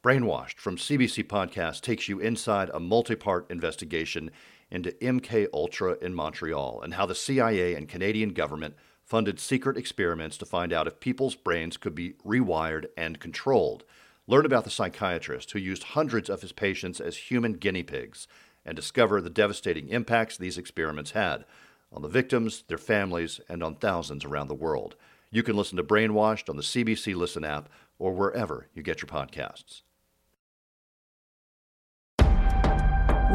Brainwashed from CBC Podcast takes you inside a multi part investigation into MK Ultra in Montreal and how the CIA and Canadian government funded secret experiments to find out if people's brains could be rewired and controlled. Learn about the psychiatrist who used hundreds of his patients as human guinea pigs and discover the devastating impacts these experiments had on the victims, their families, and on thousands around the world. You can listen to Brainwashed on the CBC Listen app or wherever you get your podcasts.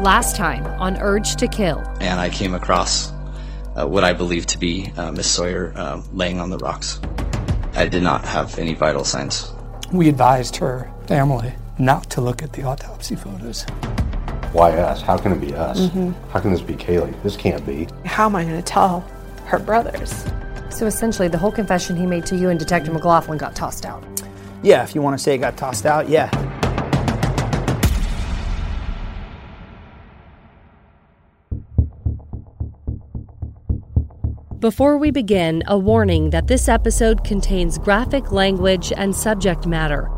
Last time on Urge to Kill. And I came across uh, what I believe to be uh, Miss Sawyer uh, laying on the rocks. I did not have any vital signs. We advised her family not to look at the autopsy photos. Why us? How can it be us? Mm-hmm. How can this be Kaylee? This can't be. How am I going to tell her brothers? So essentially, the whole confession he made to you and Detective McLaughlin got tossed out. Yeah, if you want to say it got tossed out, yeah. Before we begin, a warning that this episode contains graphic language and subject matter.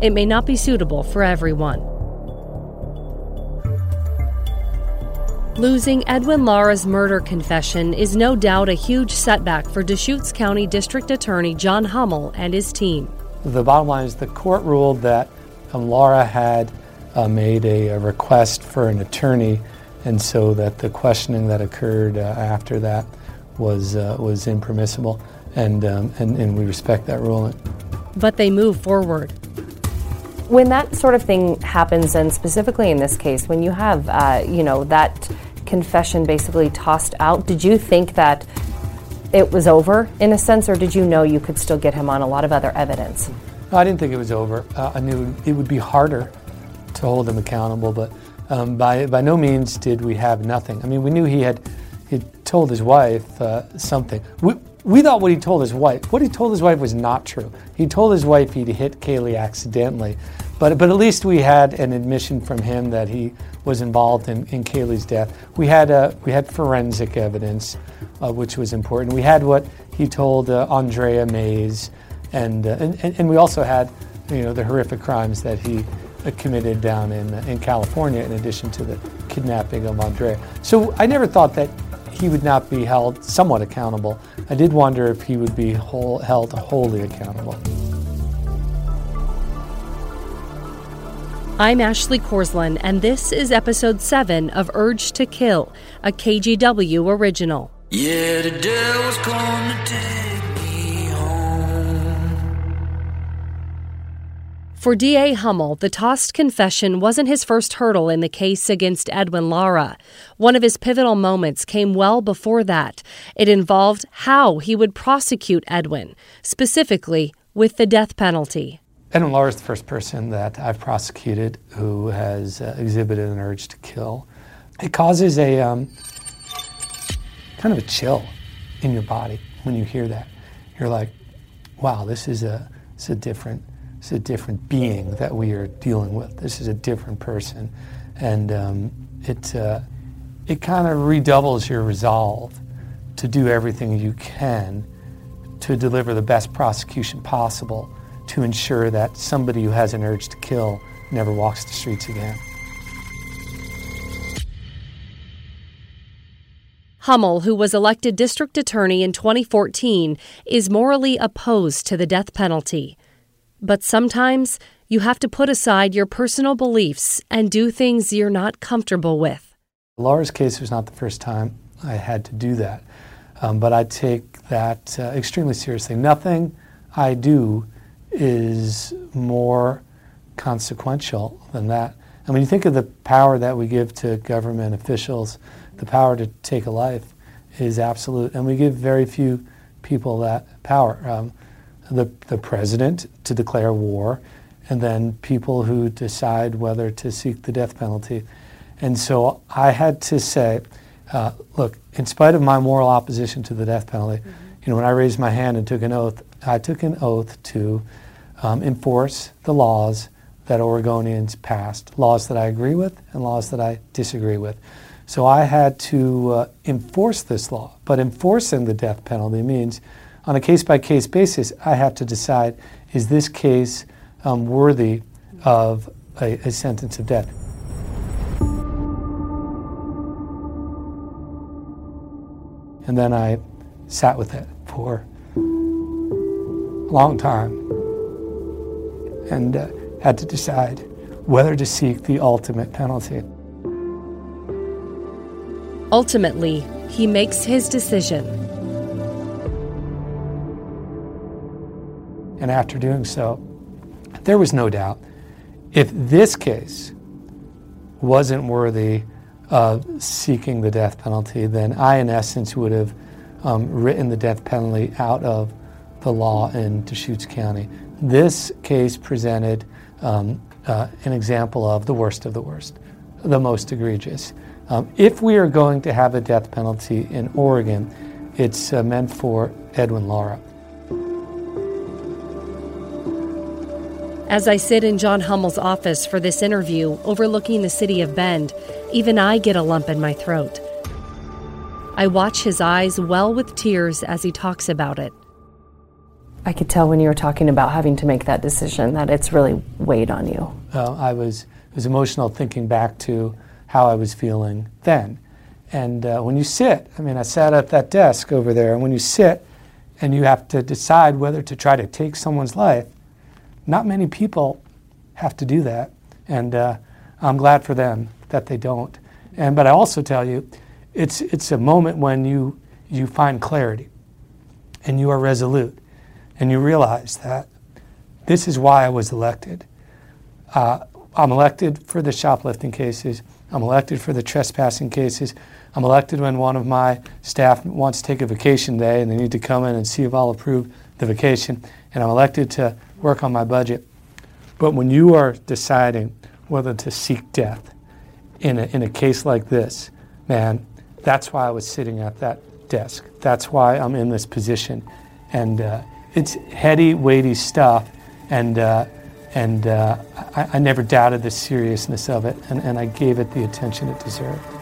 It may not be suitable for everyone. Losing Edwin Lara's murder confession is no doubt a huge setback for Deschutes County District Attorney John Hummel and his team. The bottom line is the court ruled that um, Lara had uh, made a, a, request for an attorney, and so that the questioning that occurred uh, after that was uh, was impermissible, and, um, and and we respect that ruling. But they move forward. When that sort of thing happens, and specifically in this case, when you have uh, you know that confession basically tossed out, did you think that it was over in a sense, or did you know you could still get him on a lot of other evidence? I didn't think it was over. Uh, I knew it would be harder to hold him accountable, but um, by by no means did we have nothing. I mean, we knew he had he told his wife uh, something. We, we thought what he told his wife, what he told his wife was not true. He told his wife he'd hit Kaylee accidentally, but, but at least we had an admission from him that he was involved in, in Kaylee's death. We had, uh, we had forensic evidence, uh, which was important. We had what he told uh, Andrea Mays, and, uh, and, and we also had you know, the horrific crimes that he uh, committed down in, in California in addition to the kidnapping of Andrea. So I never thought that he would not be held somewhat accountable. I did wonder if he would be whole, held wholly accountable. I'm Ashley Korslien, and this is episode 7 of Urge to Kill, a KGW original. Yeah, For D.A. Hummel, the tossed confession wasn't his first hurdle in the case against Edwin Lara. One of his pivotal moments came well before that. It involved how he would prosecute Edwin, specifically with the death penalty. Edwin Lara is the first person that I've prosecuted who has uh, exhibited an urge to kill. It causes a um, kind of a chill in your body when you hear that. You're like, wow, this is a, this is a different a different being that we are dealing with. This is a different person. And um, it, uh, it kind of redoubles your resolve to do everything you can to deliver the best prosecution possible to ensure that somebody who has an urge to kill never walks the streets again. Hummel, who was elected district attorney in 2014, is morally opposed to the death penalty. But sometimes you have to put aside your personal beliefs and do things you're not comfortable with. Lara's case was not the first time I had to do that, um, but I take that uh, extremely seriously. Nothing I do is more consequential than that. And when you think of the power that we give to government officials, the power to take a life is absolute, and we give very few people that power. Um, the, the president to declare war, and then people who decide whether to seek the death penalty. And so I had to say, uh, look, in spite of my moral opposition to the death penalty, mm-hmm. you know, when I raised my hand and took an oath, I took an oath to um, enforce the laws that Oregonians passed, laws that I agree with and laws that I disagree with. So I had to uh, enforce this law. But enforcing the death penalty means on a case by case basis, I have to decide is this case um, worthy of a, a sentence of death. And then I sat with it for a long time and uh, had to decide whether to seek the ultimate penalty. Ultimately, he makes his decision. And after doing so, there was no doubt if this case wasn't worthy of seeking the death penalty, then I, in essence, would have um, written the death penalty out of the law in Deschutes County. This case presented um, uh, an example of the worst of the worst, the most egregious. Um, if we are going to have a death penalty in Oregon, it's uh, meant for Edwin Lara. As I sit in John Hummel's office for this interview overlooking the city of Bend, even I get a lump in my throat. I watch his eyes well with tears as he talks about it. I could tell when you were talking about having to make that decision that it's really weighed on you. Uh, I was was emotional thinking back to how I was feeling then. And uh, when you sit, I mean, I sat at that desk over there, and when you sit and you have to decide whether to try to take someone's life, not many people have to do that. And uh, I'm glad for them that they don't. And but I also tell you, it's it's a moment when you you find clarity, and you are resolute, and you realize that this is why I was elected. Uh, I'm elected for the shoplifting cases. I'm elected for the trespassing cases. I'm elected when one of my staff wants to take a vacation day and they need to come in and see if I'll approve the vacation. And I'm elected to work on my budget. But when you are deciding whether to seek death in a, in a case like this, man, that's why I was sitting at that desk. That's why I'm in this position. And uh, it's heady, weighty stuff. And uh, and uh, I, I, never doubted the seriousness of it, and, and I gave it the attention it deserved.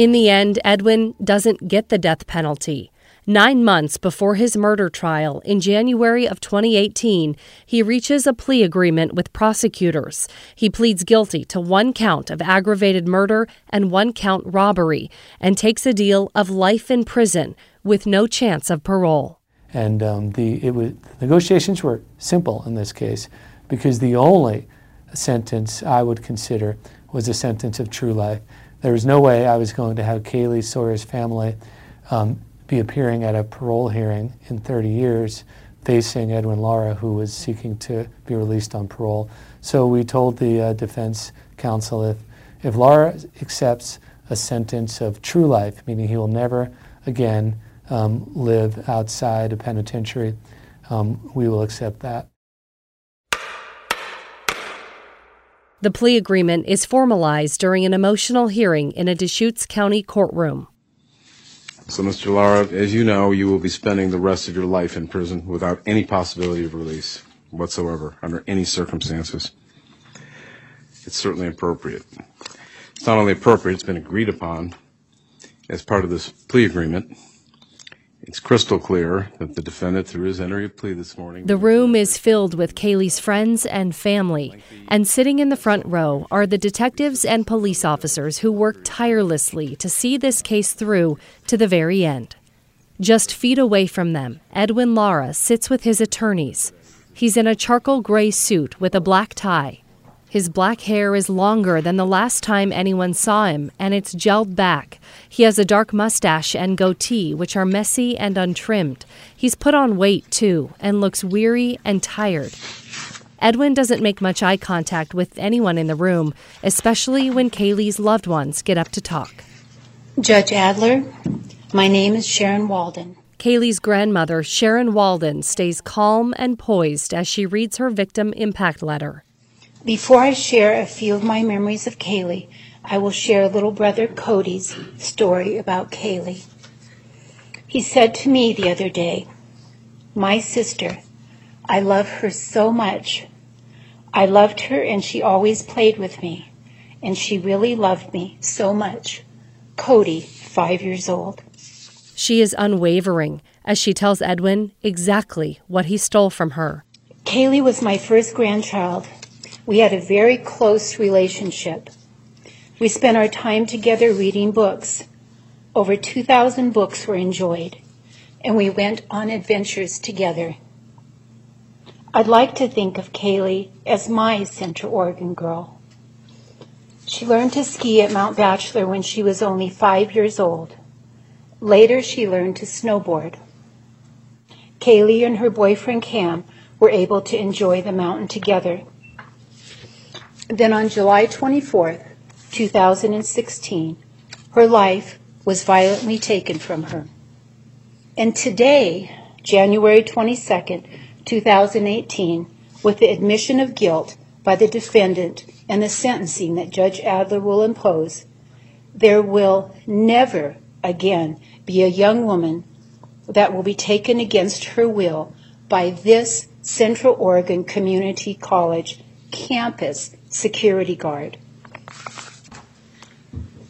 In the end, Edwin doesn't get the death penalty. Nine months before his murder trial in January of 2018, he reaches a plea agreement with prosecutors. He pleads guilty to one count of aggravated murder and one count robbery and takes a deal of life in prison with no chance of parole. And um, the was, negotiations were simple in this case because the only sentence I would consider was a sentence of true life. There was no way I was going to have Kaylee Sawyer's family um, be appearing at a parole hearing in 30 years facing Edwin Lara, who was seeking to be released on parole. So we told the uh, defense counsel if, if Lara accepts a sentence of true life, meaning he will never again um, live outside a penitentiary, um, we will accept that. The plea agreement is formalized during an emotional hearing in a Deschutes County courtroom. So, Mr. Lara, as you know, you will be spending the rest of your life in prison without any possibility of release whatsoever, under any circumstances. It's certainly appropriate. It's not only appropriate, it's been agreed upon as part of this plea agreement it's crystal clear that the defendant, through his entry of plea this morning. The room is filled with Kaylee's friends and family, and sitting in the front row are the detectives and police officers who worked tirelessly to see this case through to the very end. Just feet away from them, Edwin Lara sits with his attorneys. He's in a charcoal gray suit with a black tie. His black hair is longer than the last time anyone saw him, and it's gelled back. He has a dark mustache and goatee, which are messy and untrimmed. He's put on weight, too, and looks weary and tired. Edwin doesn't make much eye contact with anyone in the room, especially when Kaylee's loved ones get up to talk. Judge Adler, my name is Sharon Walden. Kaylee's grandmother, Sharon Walden, stays calm and poised as she reads her victim impact letter. Before I share a few of my memories of Kaylee, I will share little brother Cody's story about Kaylee. He said to me the other day, My sister, I love her so much. I loved her and she always played with me, and she really loved me so much. Cody, five years old. She is unwavering as she tells Edwin exactly what he stole from her. Kaylee was my first grandchild. We had a very close relationship. We spent our time together reading books. Over 2,000 books were enjoyed, and we went on adventures together. I'd like to think of Kaylee as my Central Oregon girl. She learned to ski at Mount Bachelor when she was only five years old. Later, she learned to snowboard. Kaylee and her boyfriend Cam were able to enjoy the mountain together. Then on July 24th, 2016, her life was violently taken from her. And today, January 22nd, 2018, with the admission of guilt by the defendant and the sentencing that Judge Adler will impose, there will never again be a young woman that will be taken against her will by this Central Oregon Community College campus security guard.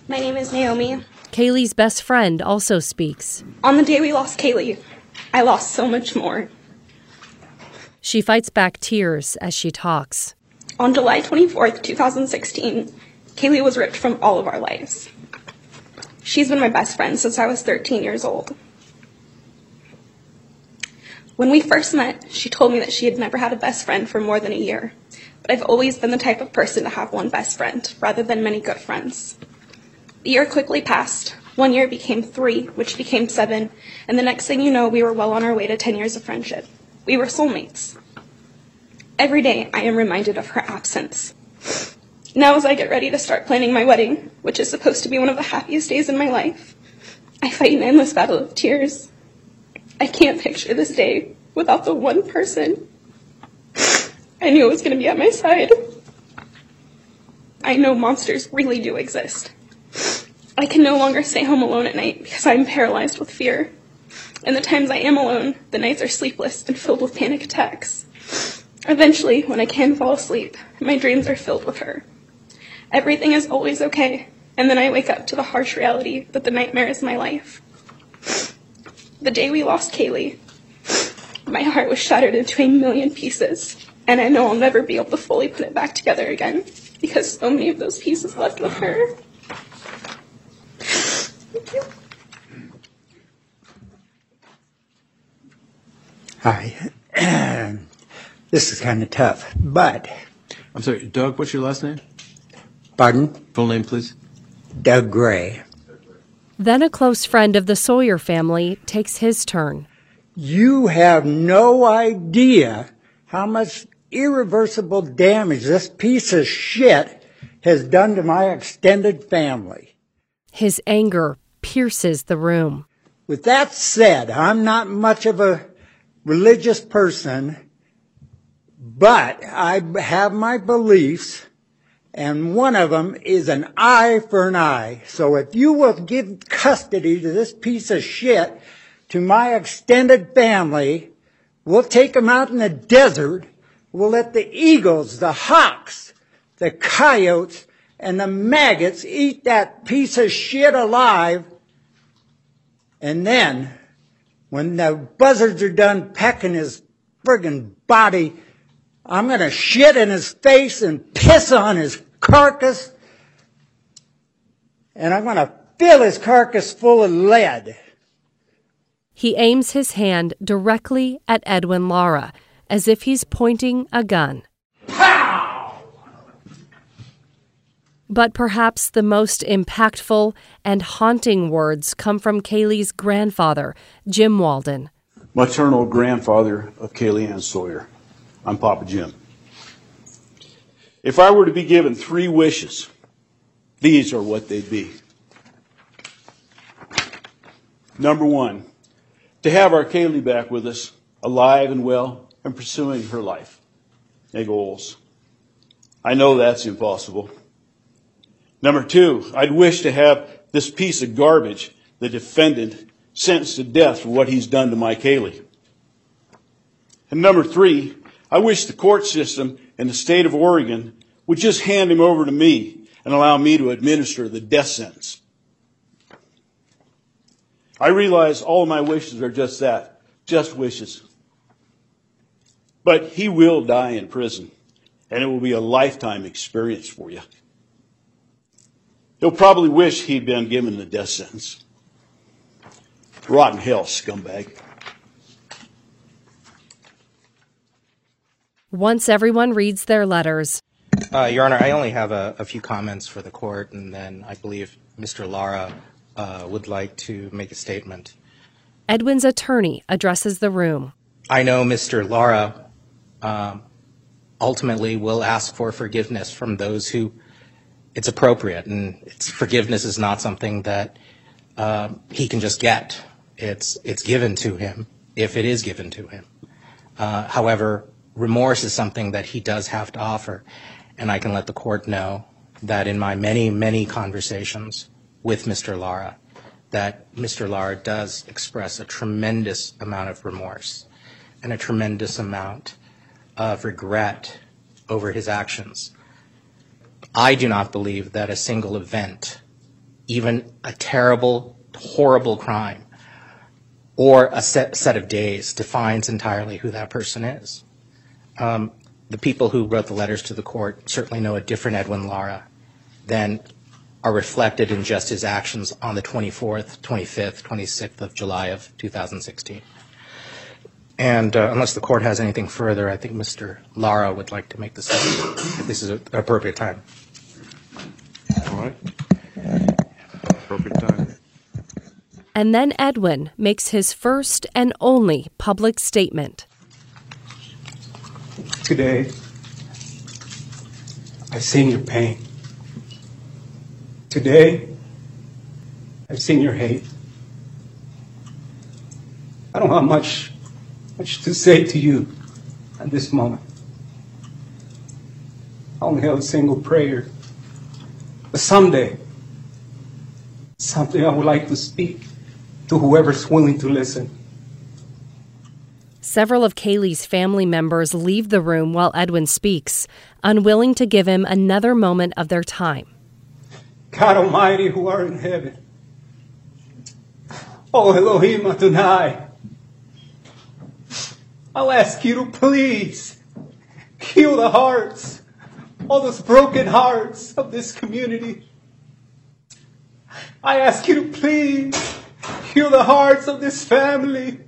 My name is Naomi. Kaylee's best friend also speaks. On the day we lost Kaylee, I lost so much more. She fights back tears as she talks. On July 24th, 2016, Kaylee was ripped from all of our lives. She's been my best friend since I was 13 years old. When we first met, she told me that she had never had a best friend for more than a year. But I've always been the type of person to have one best friend, rather than many good friends. The year quickly passed. One year became three, which became seven, and the next thing you know, we were well on our way to 10 years of friendship. We were soulmates. Every day, I am reminded of her absence. Now, as I get ready to start planning my wedding, which is supposed to be one of the happiest days in my life, I fight an endless battle of tears. I can't picture this day without the one person I knew it was going to be at my side. I know monsters really do exist. I can no longer stay home alone at night because I'm paralyzed with fear. And the times I am alone, the nights are sleepless and filled with panic attacks. Eventually, when I can fall asleep, my dreams are filled with her. Everything is always okay, and then I wake up to the harsh reality that the nightmare is my life. The day we lost Kaylee, my heart was shattered into a million pieces, and I know I'll never be able to fully put it back together again because so many of those pieces left with her. Thank you. Hi. this is kind of tough, but. I'm sorry, Doug, what's your last name? Pardon? Full name, please. Doug Gray. Then a close friend of the Sawyer family takes his turn. You have no idea how much irreversible damage this piece of shit has done to my extended family. His anger pierces the room. With that said, I'm not much of a religious person, but I have my beliefs, and one of them is an eye for an eye. So if you will give custody to this piece of shit to my extended family, we'll take them out in the desert. We'll let the eagles, the hawks, the coyotes, and the maggots eat that piece of shit alive. And then, when the buzzards are done pecking his friggin' body, I'm gonna shit in his face and piss on his carcass. And I'm gonna fill his carcass full of lead. He aims his hand directly at Edwin Lara, as if he's pointing a gun. But perhaps the most impactful and haunting words come from Kaylee's grandfather, Jim Walden. Maternal grandfather of Kaylee Ann Sawyer. I'm Papa Jim. If I were to be given three wishes, these are what they'd be. Number one, to have our Kaylee back with us, alive and well, and pursuing her life and goals. I know that's impossible. Number two, I'd wish to have this piece of garbage, the defendant, sentenced to death for what he's done to my Kaylee. And number three, I wish the court system in the state of Oregon would just hand him over to me and allow me to administer the death sentence. I realize all my wishes are just that just wishes. But he will die in prison, and it will be a lifetime experience for you. He'll probably wish he'd been given the death sentence. Rotten hell, scumbag. Once everyone reads their letters, Uh, Your Honor, I only have a, a few comments for the court, and then I believe Mr. Lara uh, would like to make a statement. Edwin's attorney addresses the room. I know Mr. Lara um, ultimately will ask for forgiveness from those who it's appropriate, and it's, forgiveness is not something that uh, he can just get. It's it's given to him if it is given to him. Uh, however, remorse is something that he does have to offer, and I can let the court know that in my many many conversations with Mr. Lara, that Mr. Lara does express a tremendous amount of remorse and a tremendous amount of regret over his actions. I do not believe that a single event, even a terrible, horrible crime, or a set, set of days defines entirely who that person is. Um, the people who wrote the letters to the court certainly know a different Edwin Lara than are reflected in just his actions on the 24th, 25th, 26th of July of 2016. And uh, unless the court has anything further, I think Mr. Lara would like to make the statement. If this is an appropriate time. All right. Appropriate time. And then Edwin makes his first and only public statement. Today, I've seen your pain. Today, I've seen your hate. I don't have much, much to say to you at this moment. I only have a single prayer. But someday, someday I would like to speak to whoever's willing to listen. Several of Kaylee's family members leave the room while Edwin speaks, unwilling to give him another moment of their time. God Almighty who art in heaven. Oh Elohim Adonai. I'll ask you to please heal the hearts, all those broken hearts of this community. I ask you to please heal the hearts of this family,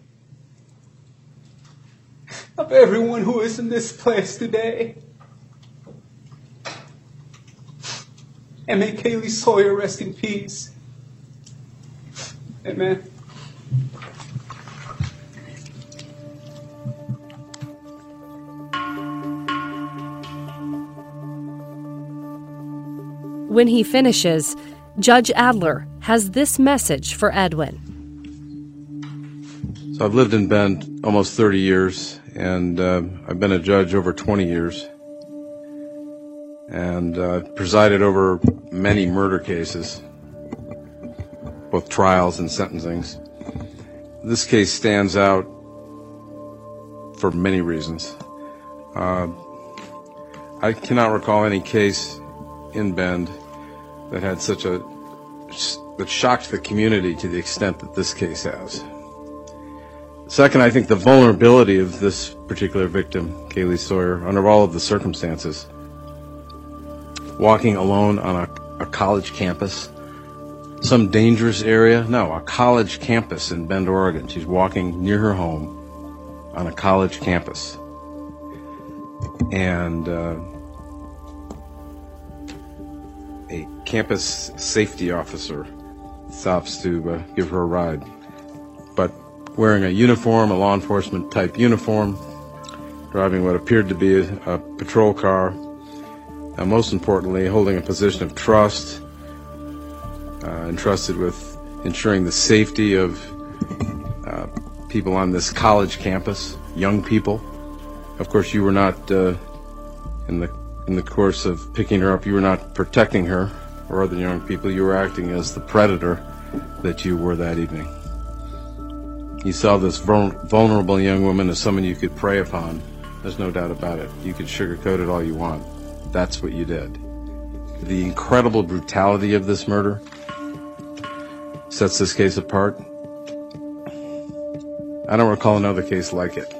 of everyone who is in this place today. And may Kaylee Sawyer rest in peace. Amen. When he finishes, Judge Adler has this message for Edwin. So I've lived in Bend almost 30 years, and uh, I've been a judge over 20 years, and uh, presided over many murder cases, both trials and sentencings. This case stands out for many reasons. Uh, I cannot recall any case in Bend that had such a that shocked the community to the extent that this case has. Second, I think the vulnerability of this particular victim, Kaylee Sawyer, under all of the circumstances, walking alone on a, a college campus, some dangerous area, no, a college campus in Bend, Oregon. She's walking near her home on a college campus. And uh, a campus safety officer stops to uh, give her a ride. But wearing a uniform, a law enforcement type uniform, driving what appeared to be a, a patrol car, and most importantly, holding a position of trust, uh, entrusted with ensuring the safety of uh, people on this college campus, young people. Of course, you were not uh, in the in the course of picking her up. You were not protecting her or other young people. You were acting as the predator that you were that evening. You saw this vulnerable young woman as someone you could prey upon. There's no doubt about it. You could sugarcoat it all you want. That's what you did. The incredible brutality of this murder sets this case apart. I don't recall another case like it.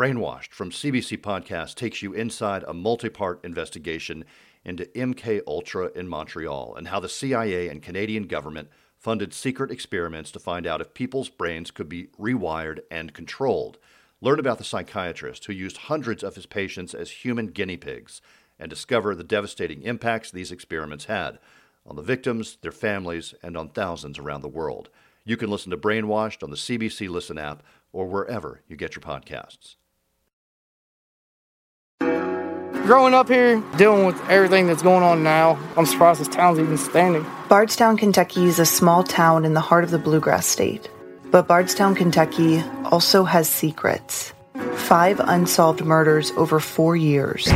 Brainwashed from CBC Podcast takes you inside a multi-part investigation into MK Ultra in Montreal and how the CIA and Canadian government funded secret experiments to find out if people's brains could be rewired and controlled. Learn about the psychiatrist who used hundreds of his patients as human guinea pigs and discover the devastating impacts these experiments had on the victims, their families, and on thousands around the world. You can listen to Brainwashed on the CBC Listen app or wherever you get your podcasts. Growing up here, dealing with everything that's going on now, I'm surprised this town's even standing. Bardstown, Kentucky is a small town in the heart of the Bluegrass State. But Bardstown, Kentucky also has secrets. Five unsolved murders over four years.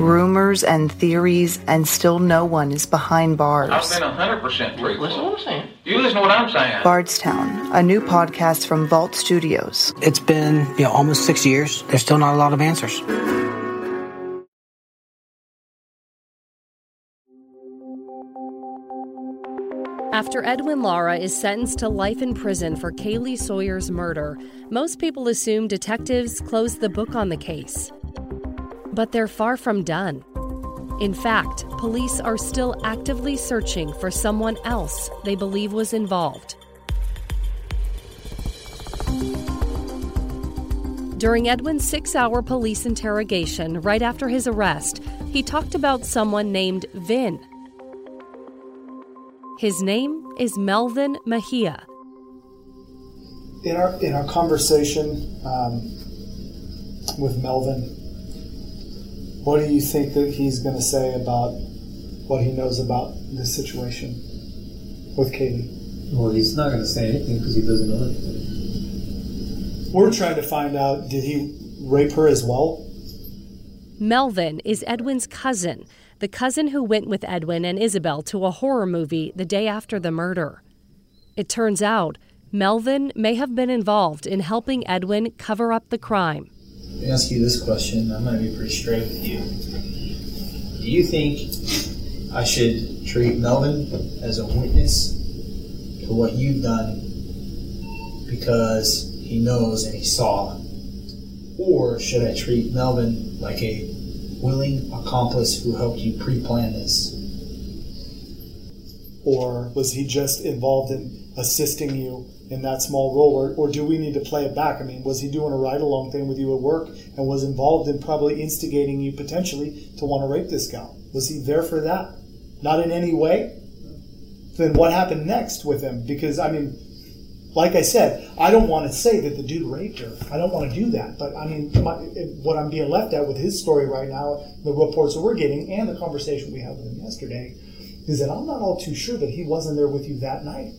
Rumors and theories, and still no one is behind bars. I've been 100% truthful. Listen to what I'm saying. You listen to what I'm saying. Bardstown, a new podcast from Vault Studios. It's been, you know, almost six years. There's still not a lot of answers. After Edwin Lara is sentenced to life in prison for Kaylee Sawyer's murder, most people assume detectives closed the book on the case. But they're far from done. In fact, police are still actively searching for someone else they believe was involved. During Edwin's six hour police interrogation right after his arrest, he talked about someone named Vin. His name is Melvin Mejia. In our in our conversation um, with Melvin, what do you think that he's going to say about what he knows about this situation with Katie? Well, he's not going to say anything because he doesn't know anything. We're trying to find out: did he rape her as well? Melvin is Edwin's cousin, the cousin who went with Edwin and Isabel to a horror movie the day after the murder. It turns out Melvin may have been involved in helping Edwin cover up the crime. Let me ask you this question. I'm going to be pretty straight with you. Do you think I should treat Melvin as a witness to what you've done because he knows and he saw? Or should I treat Melvin like a willing accomplice who helped you pre plan this? Or was he just involved in assisting you in that small role? Or, or do we need to play it back? I mean, was he doing a ride along thing with you at work and was involved in probably instigating you potentially to want to rape this gal? Was he there for that? Not in any way? Then what happened next with him? Because, I mean, like I said, I don't want to say that the dude raped her. I don't want to do that. But I mean, my, what I'm being left at with his story right now, the reports that we're getting, and the conversation we had with him yesterday, is that I'm not all too sure that he wasn't there with you that night.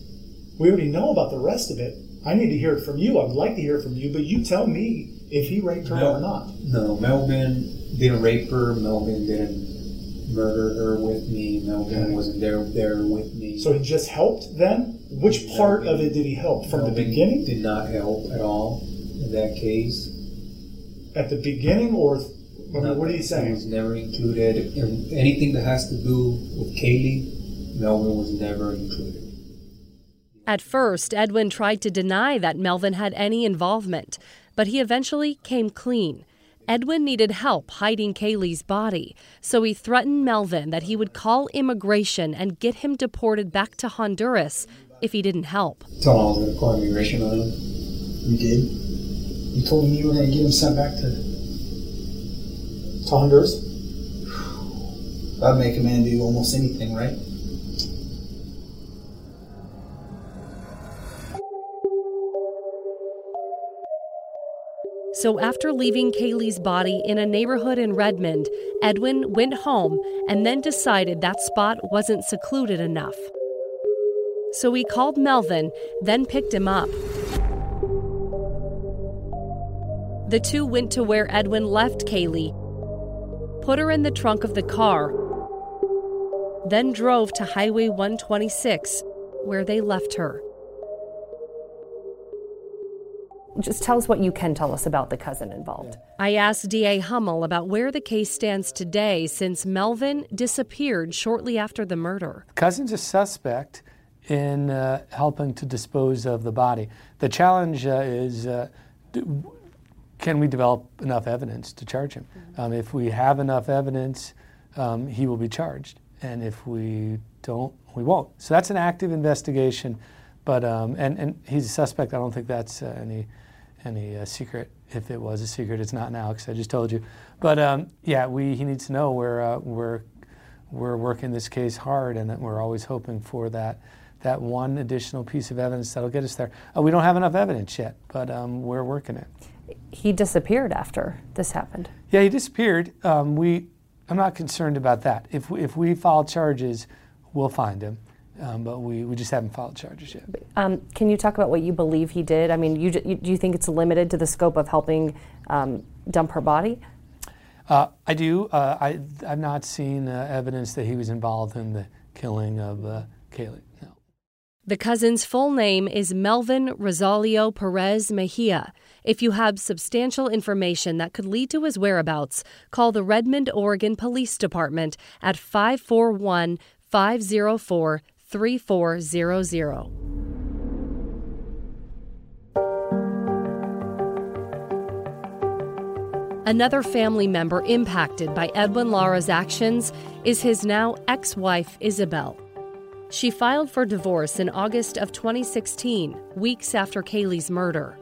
We already know about the rest of it. I need to hear it from you. I'd like to hear it from you, but you tell me if he raped her No. or not. No, Melvin didn't rape her. Melvin didn't murder her with me. Melvin Okay. wasn't there there with me. So he just helped then? Which part of it did he help? From the beginning? Did not help at all in that case. At the beginning, or I mean, what are you He saying? was never included. in Anything that has to do with Kaylee, Melvin was never included. At first, Edwin tried to deny that Melvin had any involvement, but he eventually came clean. Edwin needed help hiding Kaylee's body, so he threatened Melvin that he would call immigration and get him deported back to Honduras if he didn't help. Told him I was going to call immigration on him. You did? You told him you were going to get him sent back to, to Honduras? That'd make a man do almost anything, right? So after leaving Kaylee's body in a neighborhood in Redmond, Edwin went home and then decided that spot wasn't secluded enough. So we called Melvin, then picked him up. The two went to where Edwin left Kaylee, put her in the trunk of the car, then drove to Highway 126, where they left her. just tell us what you can tell us about the cousin involved. I asked DA Hummel about where the case stands today since Melvin disappeared shortly after the murder. Cousin's a suspect in uh, helping to dispose of the body. The challenge uh, is uh, can we develop enough evidence to charge him? Um, if we have enough evidence, um, he will be charged. And if we don't, we won't. So that's an active investigation. But um, and and he's a suspect. I don't think that's uh, any any uh, secret. If it was a secret, it's not now because I just told you. But um, yeah, we he needs to know we're uh, we're we're working this case hard, and we're always hoping for that that one additional piece of evidence that'll get us there. Uh, we don't have enough evidence yet, but um, we're working it. He disappeared after this happened. Yeah, he disappeared. Um, we I'm not concerned about that. If we, if we file charges, we'll find him. Um, but we, we just haven't filed charges yet. Um, can you talk about what you believe he did? I mean, you, you, do you think it's limited to the scope of helping um, dump her body? Uh, I do. Uh, I, I've not seen uh, evidence that he was involved in the killing of uh, Kaylee. The cousin's full name is Melvin Rosalio Perez Mejia. If you have substantial information that could lead to his whereabouts, call the Redmond, Oregon Police Department at 541 504 3400. Another family member impacted by Edwin Lara's actions is his now ex wife, Isabel. She filed for divorce in August of 2016, weeks after Kaylee's murder.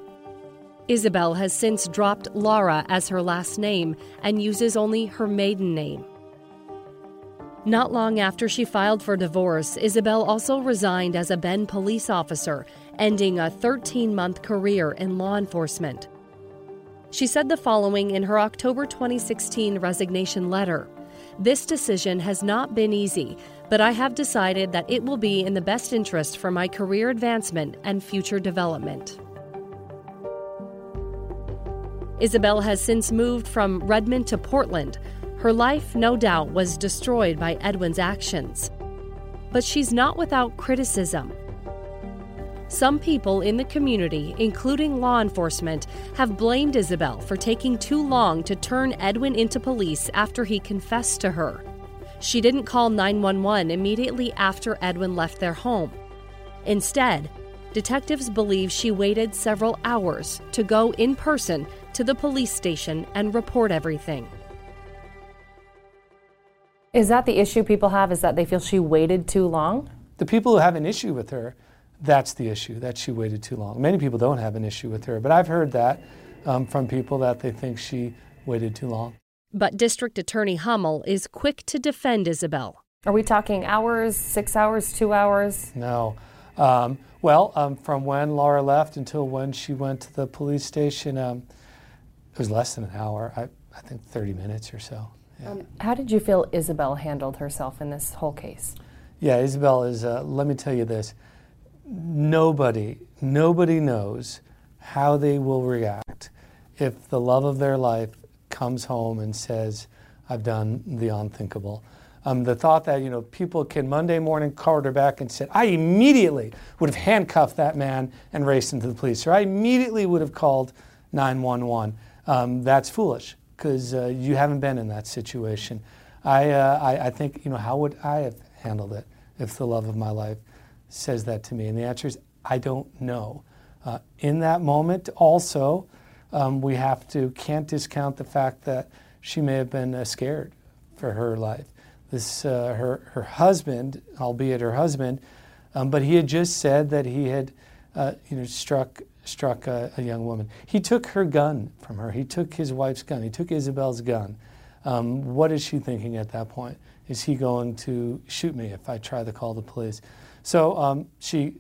Isabel has since dropped Lara as her last name and uses only her maiden name. Not long after she filed for divorce, Isabel also resigned as a Bend police officer, ending a 13 month career in law enforcement. She said the following in her October 2016 resignation letter This decision has not been easy, but I have decided that it will be in the best interest for my career advancement and future development. Isabel has since moved from Redmond to Portland, her life, no doubt, was destroyed by Edwin's actions. But she's not without criticism. Some people in the community, including law enforcement, have blamed Isabel for taking too long to turn Edwin into police after he confessed to her. She didn't call 911 immediately after Edwin left their home. Instead, detectives believe she waited several hours to go in person to the police station and report everything. Is that the issue people have? Is that they feel she waited too long? The people who have an issue with her, that's the issue, that she waited too long. Many people don't have an issue with her, but I've heard that um, from people that they think she waited too long. But District Attorney Hummel is quick to defend Isabel. Are we talking hours, six hours, two hours? No. Um, well, um, from when Lara left until when she went to the police station, um, it was less than an hour. I, I think 30 minutes or so. Yeah. Um, how did you feel Isabel handled herself in this whole case? Yeah, Isabel is, uh, let me tell you this nobody, nobody knows how they will react if the love of their life comes home and says, I've done the unthinkable. Um, the thought that you know people can Monday morning quarterback and said, I immediately would have handcuffed that man and raced him to the police, or I immediately would have called 911. Um, that's foolish because uh, you haven't been in that situation. I, uh, I, I, think, you know, how would I have handled it if the love of my life says that to me? And the answer is, I don't know. Uh, in that moment, also, um, we have to, can't discount the fact that she may have been uh, scared for her life. This, uh, her, her husband, albeit her husband, um, but he had just said that he had, uh, you know, struck struck a, a, young woman. He took her gun from her. He took his wife's gun. He took Isabel's gun. Um, what is she thinking at that point? Is he going to shoot me if I try to call the police? So um, she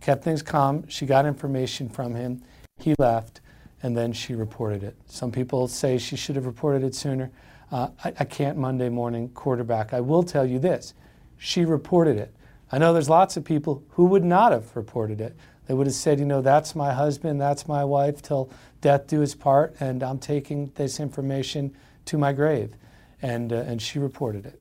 kept things calm. She got information from him. He left, and then she reported it. Some people say she should have reported it sooner. Uh, I, I can't Monday morning quarterback. I will tell you this she reported it. I know there's lots of people who would not have reported it. They would have said, you know, that's my husband, that's my wife, till death do us part, and I'm taking this information to my grave. And, uh, and she reported it.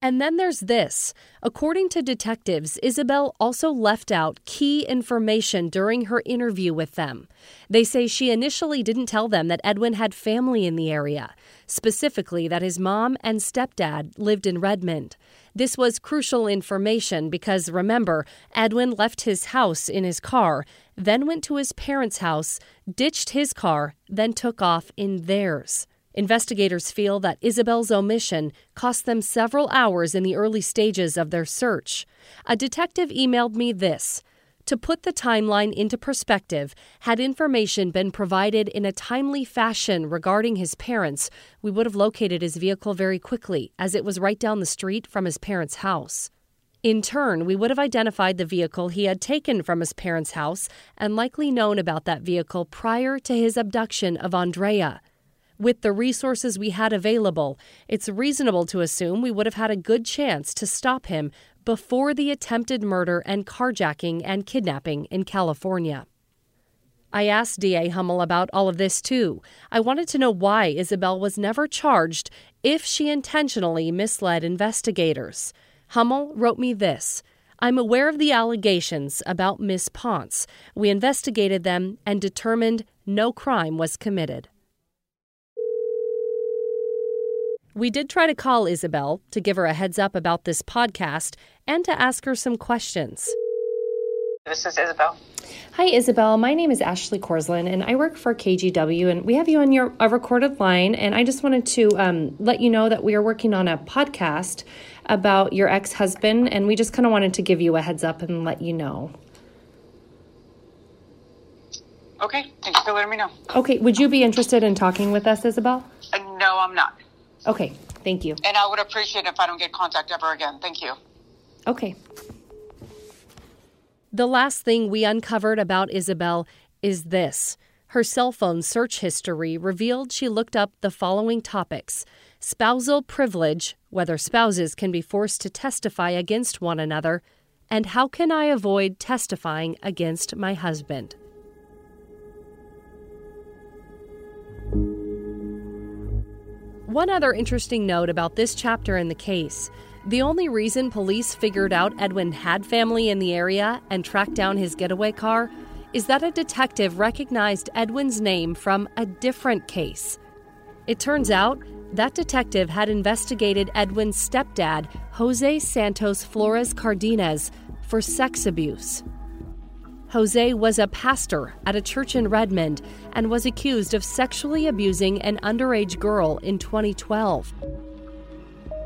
And then there's this. According to detectives, Isabel also left out key information during her interview with them. They say she initially didn't tell them that Edwin had family in the area, specifically that his mom and stepdad lived in Redmond. This was crucial information because remember, Edwin left his house in his car, then went to his parents' house, ditched his car, then took off in theirs. Investigators feel that Isabel's omission cost them several hours in the early stages of their search. A detective emailed me this. To put the timeline into perspective, had information been provided in a timely fashion regarding his parents, we would have located his vehicle very quickly, as it was right down the street from his parents' house. In turn, we would have identified the vehicle he had taken from his parents' house and likely known about that vehicle prior to his abduction of Andrea. With the resources we had available, it's reasonable to assume we would have had a good chance to stop him before the attempted murder and carjacking and kidnapping in California. I asked DA Hummel about all of this too. I wanted to know why Isabel was never charged if she intentionally misled investigators. Hummel wrote me this. I'm aware of the allegations about Miss Ponce. We investigated them and determined no crime was committed. We did try to call Isabel to give her a heads up about this podcast and to ask her some questions. This is Isabel. Hi, Isabel. My name is Ashley Korslien, and I work for KGW, and we have you on your a recorded line. And I just wanted to um, let you know that we are working on a podcast about your ex husband, and we just kind of wanted to give you a heads up and let you know. Okay, thank you for letting me know. Okay, would you be interested in talking with us, Isabel? Uh, no, I'm not. Okay, thank you. And I would appreciate if I don't get contact ever again. Thank you. Okay. The last thing we uncovered about Isabel is this. Her cell phone search history revealed she looked up the following topics spousal privilege, whether spouses can be forced to testify against one another, and how can I avoid testifying against my husband. One other interesting note about this chapter in the case the only reason police figured out Edwin had family in the area and tracked down his getaway car is that a detective recognized Edwin's name from a different case. It turns out that detective had investigated Edwin's stepdad, Jose Santos Flores Cardenas, for sex abuse. Jose was a pastor at a church in Redmond and was accused of sexually abusing an underage girl in 2012.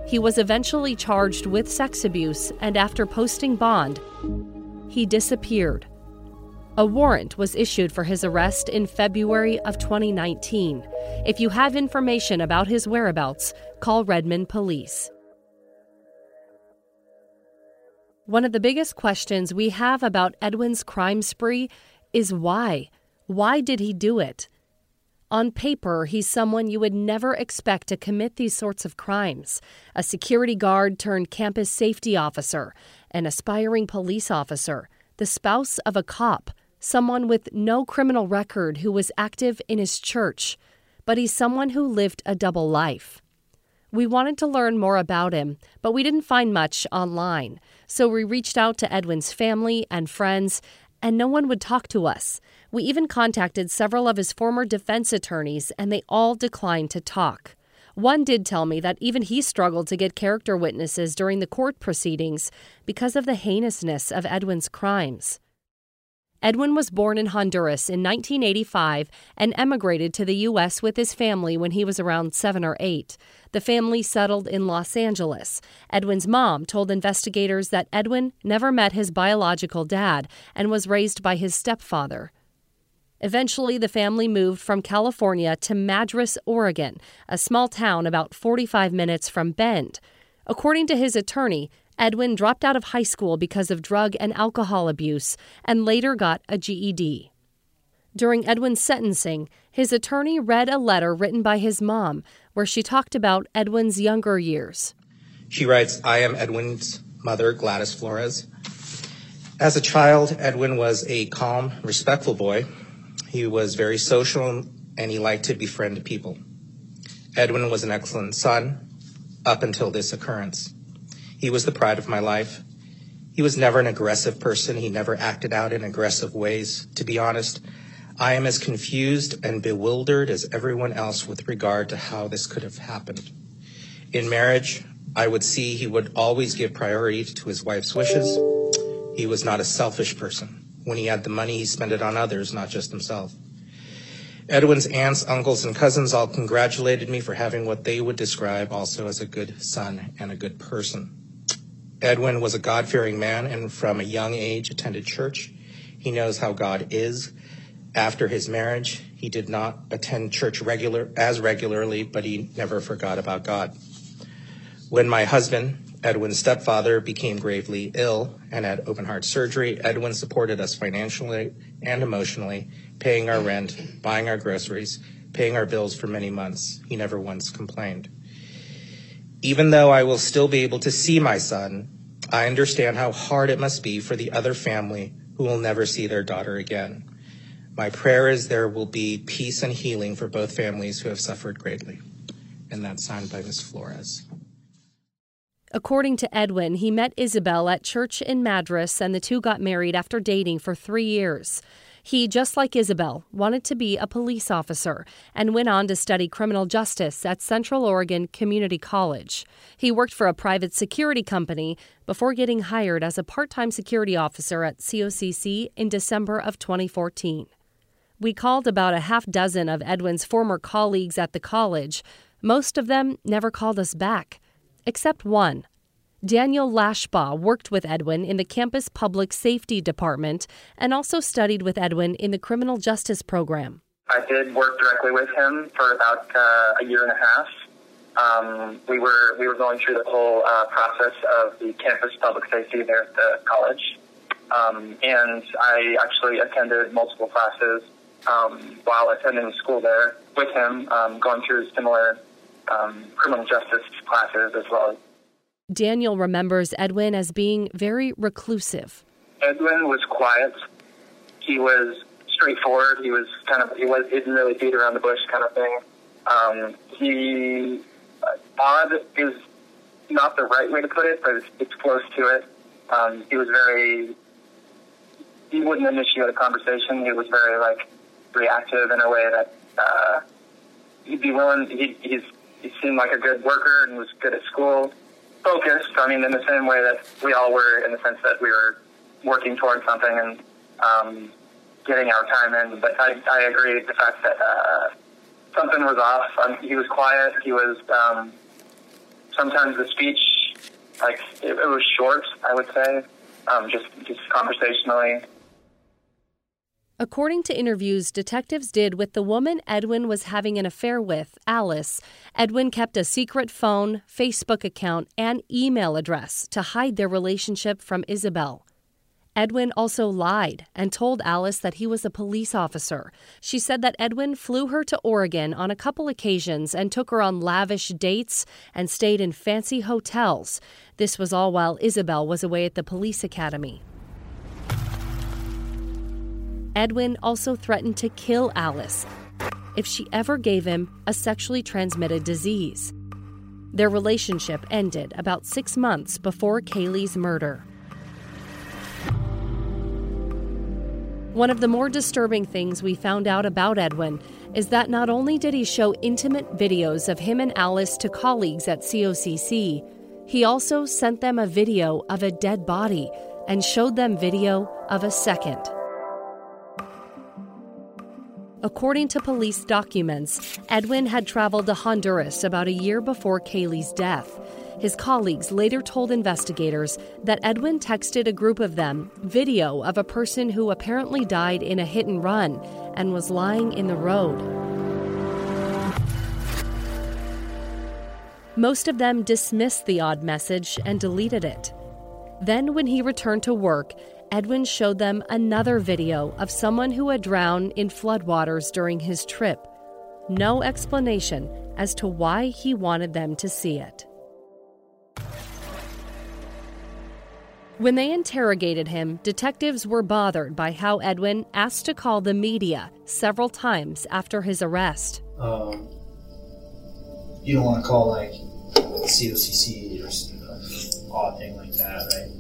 He was eventually charged with sex abuse, and after posting bond, he disappeared. A warrant was issued for his arrest in February of 2019. If you have information about his whereabouts, call Redmond Police. One of the biggest questions we have about Edwin's crime spree is why? Why did he do it? On paper, he's someone you would never expect to commit these sorts of crimes a security guard turned campus safety officer, an aspiring police officer, the spouse of a cop, someone with no criminal record who was active in his church. But he's someone who lived a double life. We wanted to learn more about him, but we didn't find much online. So we reached out to Edwin's family and friends, and no one would talk to us. We even contacted several of his former defense attorneys, and they all declined to talk. One did tell me that even he struggled to get character witnesses during the court proceedings because of the heinousness of Edwin's crimes. Edwin was born in Honduras in 1985 and emigrated to the U.S. with his family when he was around seven or eight. The family settled in Los Angeles. Edwin's mom told investigators that Edwin never met his biological dad and was raised by his stepfather. Eventually, the family moved from California to Madras, Oregon, a small town about 45 minutes from Bend. According to his attorney, Edwin dropped out of high school because of drug and alcohol abuse and later got a GED. During Edwin's sentencing, his attorney read a letter written by his mom where she talked about Edwin's younger years. She writes I am Edwin's mother, Gladys Flores. As a child, Edwin was a calm, respectful boy. He was very social and he liked to befriend people. Edwin was an excellent son up until this occurrence. He was the pride of my life. He was never an aggressive person. He never acted out in aggressive ways. To be honest, I am as confused and bewildered as everyone else with regard to how this could have happened. In marriage, I would see he would always give priority to his wife's wishes. He was not a selfish person. When he had the money, he spent it on others, not just himself. Edwin's aunts, uncles, and cousins all congratulated me for having what they would describe also as a good son and a good person. Edwin was a God fearing man and from a young age attended church. He knows how God is. After his marriage, he did not attend church regular as regularly, but he never forgot about God. When my husband, Edwin's stepfather, became gravely ill and had open heart surgery, Edwin supported us financially and emotionally, paying our rent, buying our groceries, paying our bills for many months. He never once complained. Even though I will still be able to see my son, I understand how hard it must be for the other family who will never see their daughter again. My prayer is there will be peace and healing for both families who have suffered greatly. And that's signed by Ms. Flores. According to Edwin, he met Isabel at church in Madras and the two got married after dating for three years. He, just like Isabel, wanted to be a police officer and went on to study criminal justice at Central Oregon Community College. He worked for a private security company before getting hired as a part time security officer at COCC in December of 2014. We called about a half dozen of Edwin's former colleagues at the college. Most of them never called us back, except one. Daniel Lashbaugh worked with Edwin in the campus public safety department and also studied with Edwin in the criminal justice program. I did work directly with him for about uh, a year and a half. Um, we were we were going through the whole uh, process of the campus public safety there at the college, um, and I actually attended multiple classes um, while attending school there with him, um, going through similar um, criminal justice classes as well. Daniel remembers Edwin as being very reclusive. Edwin was quiet. He was straightforward. He was kind of he was he didn't really beat around the bush kind of thing. Um, he uh, odd is not the right way to put it, but it's, it's close to it. Um, he was very. He wouldn't initiate a conversation. He was very like reactive in a way that uh, he'd be willing. He, he's he seemed like a good worker and was good at school focused. I mean, in the same way that we all were, in the sense that we were working towards something and um, getting our time in. But I, I agree the fact that uh, something was off. Um, he was quiet. He was um, sometimes the speech, like it, it was short. I would say, um, just just conversationally. According to interviews detectives did with the woman Edwin was having an affair with, Alice, Edwin kept a secret phone, Facebook account, and email address to hide their relationship from Isabel. Edwin also lied and told Alice that he was a police officer. She said that Edwin flew her to Oregon on a couple occasions and took her on lavish dates and stayed in fancy hotels. This was all while Isabel was away at the police academy. Edwin also threatened to kill Alice if she ever gave him a sexually transmitted disease. Their relationship ended about six months before Kaylee's murder. One of the more disturbing things we found out about Edwin is that not only did he show intimate videos of him and Alice to colleagues at COCC, he also sent them a video of a dead body and showed them video of a second. According to police documents, Edwin had traveled to Honduras about a year before Kaylee's death. His colleagues later told investigators that Edwin texted a group of them video of a person who apparently died in a hit and run and was lying in the road. Most of them dismissed the odd message and deleted it. Then, when he returned to work, Edwin showed them another video of someone who had drowned in floodwaters during his trip. No explanation as to why he wanted them to see it. When they interrogated him, detectives were bothered by how Edwin asked to call the media several times after his arrest. Um, you don't want to call like COCC or odd thing like that,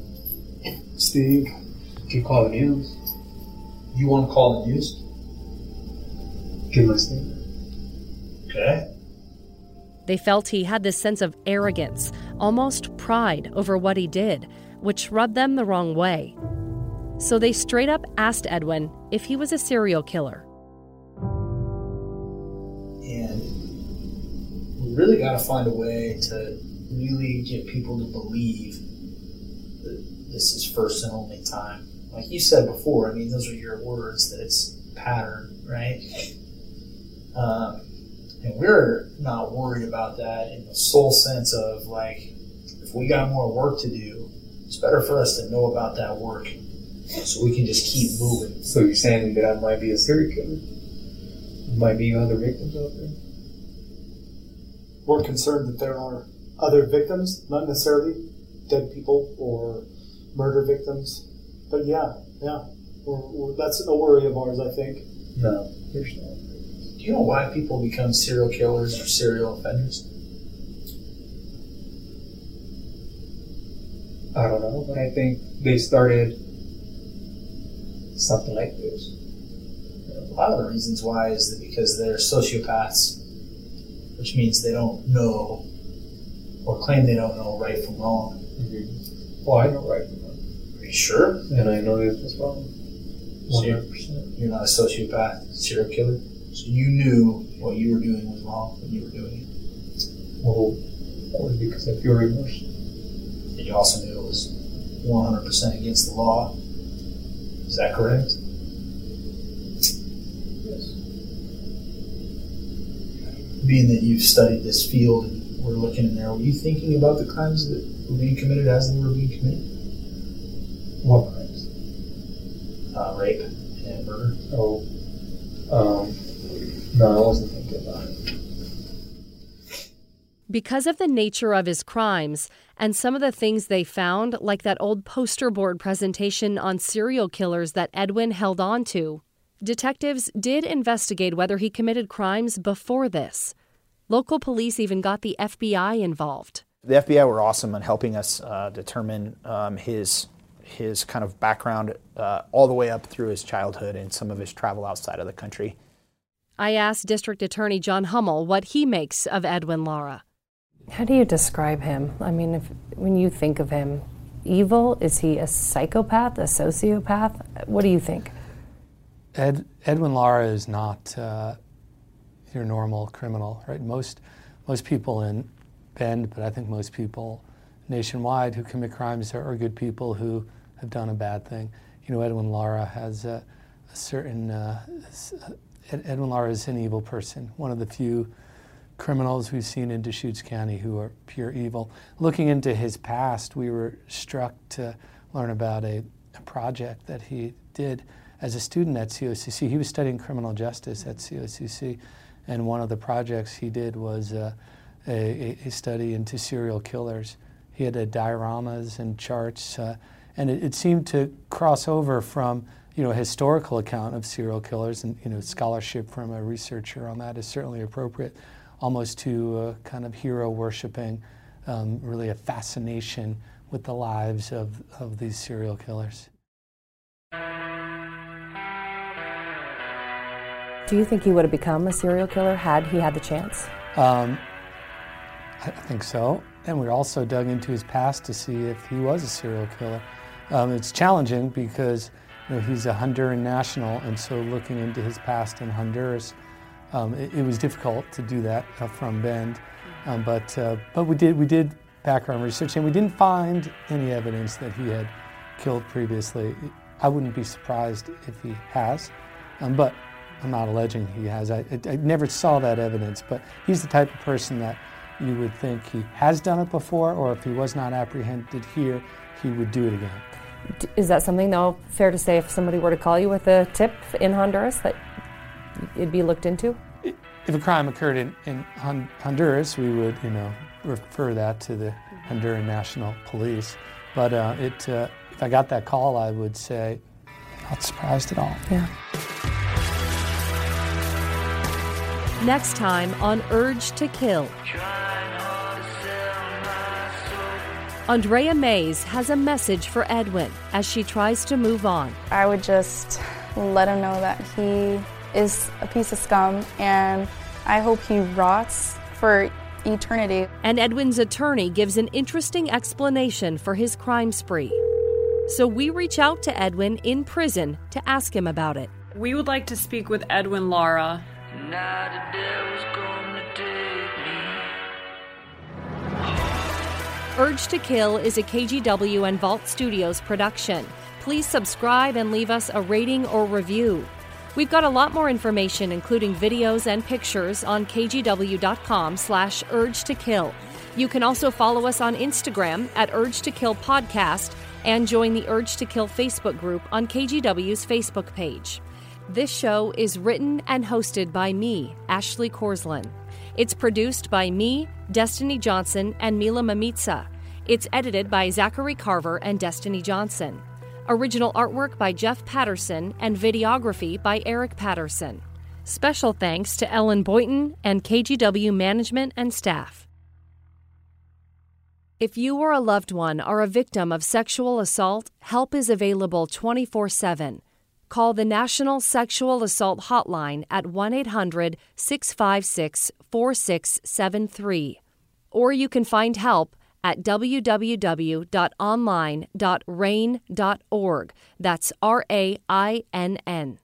right? Steve. You call the news. You want to call the news? Give my statement. Okay. They felt he had this sense of arrogance, almost pride over what he did, which rubbed them the wrong way. So they straight up asked Edwin if he was a serial killer. And we really got to find a way to really get people to believe that this is first and only time. Like you said before, I mean, those are your words that it's pattern, right? Um, and we're not worried about that in the sole sense of like, if we got more work to do, it's better for us to know about that work so we can just keep moving. So you're saying that I might be a serial killer? Might be other victims out there? We're concerned that there are other victims, not necessarily dead people or murder victims. But yeah, yeah, we're, we're, that's a worry of ours, I think. No, there's not. Do you know why people become serial killers or serial offenders? I don't know, but I think they started something like this. A lot of the reasons why is that because they're sociopaths, which means they don't know or claim they don't know right from wrong. Mm-hmm. Well, I know right from wrong. Are you sure? And I know this was wrong. So you're, 100%. you're not a sociopath, serial killer. So you knew what you were doing was wrong when you were doing it. Well, was because I feel remorse. And you also knew it was 100% against the law. Is that correct? Yes. Being that you've studied this field and we're looking in there, were you thinking about the crimes that were being committed as they were being committed? What crimes? Uh, rape and murder? Oh, um, no, I wasn't thinking about it. Because of the nature of his crimes and some of the things they found, like that old poster board presentation on serial killers that Edwin held on to, detectives did investigate whether he committed crimes before this. Local police even got the FBI involved. The FBI were awesome in helping us uh, determine um, his his kind of background uh, all the way up through his childhood and some of his travel outside of the country. I asked District Attorney John Hummel what he makes of Edwin Lara. How do you describe him? I mean, if, when you think of him, evil? Is he a psychopath, a sociopath? What do you think? Ed, Edwin Lara is not uh, your normal criminal, right? Most most people in Bend, but I think most people nationwide who commit crimes are, are good people who have done a bad thing. You know, Edwin Lara has a, a certain. Uh, Edwin Lara is an evil person, one of the few criminals we've seen in Deschutes County who are pure evil. Looking into his past, we were struck to learn about a, a project that he did as a student at COCC. He was studying criminal justice at COCC, and one of the projects he did was uh, a, a, study into serial killers. He had dioramas and charts, uh, and it, it, seemed to cross over from you know a historical account of serial killers, and you know scholarship from a researcher on that is certainly appropriate, almost to uh, kind of hero worshiping, um, really a fascination with the lives of, of these serial killers. Do you think he would have become a serial killer had he had the chance? Um, I think so. And we also dug into his past to see if he was a serial killer. Um, it's challenging because you know, he's a Honduran national, and so looking into his past in Honduras, um, it, it, was difficult to do that uh, from Bend. Um, but uh, but we did we did background research, and we didn't find any evidence that he had killed previously. I wouldn't be surprised if he has, um, but I'm not alleging he has. I, I, I, never saw that evidence, but he's the type of person that you would think he has done it before, or if he was not apprehended here, he would do it again. Is that something, though, fair to say if somebody were to call you with a tip in Honduras that it'd be looked into? If a crime occurred in, in Honduras, we would, you know, refer that to the Honduran National Police. But uh, it, uh, if I got that call, I would say, not surprised at all. Yeah. Next time on Urge to Kill. Andrea Mays has a message for Edwin as she tries to move on. I would just let him know that he is a piece of scum and I hope he rots for eternity. And Edwin's attorney gives an interesting explanation for his crime spree. So we reach out to Edwin in prison to ask him about it. We would like to speak with Edwin Lara. Urge to Kill is a KGW and Vault Studios production. Please subscribe and leave us a rating or review. We've got a lot more information, including videos and pictures, on kgw.com slash urge to kill. You can also follow us on Instagram at Urge to Kill Podcast and join the Urge to Kill Facebook group on KGW's Facebook page. This show is written and hosted by me, Ashley Korslien. It's produced by me, Destiny Johnson, and Mila Mamitsa. It's edited by Zachary Carver and Destiny Johnson. Original artwork by Jeff Patterson and videography by Eric Patterson. Special thanks to Ellen Boynton and KGW management and staff. If you or a loved one are a victim of sexual assault, help is available 24 7. Call the National Sexual Assault Hotline at 1 800 656 4673. Or you can find help at www.online.rainn.org. That's R A I N N.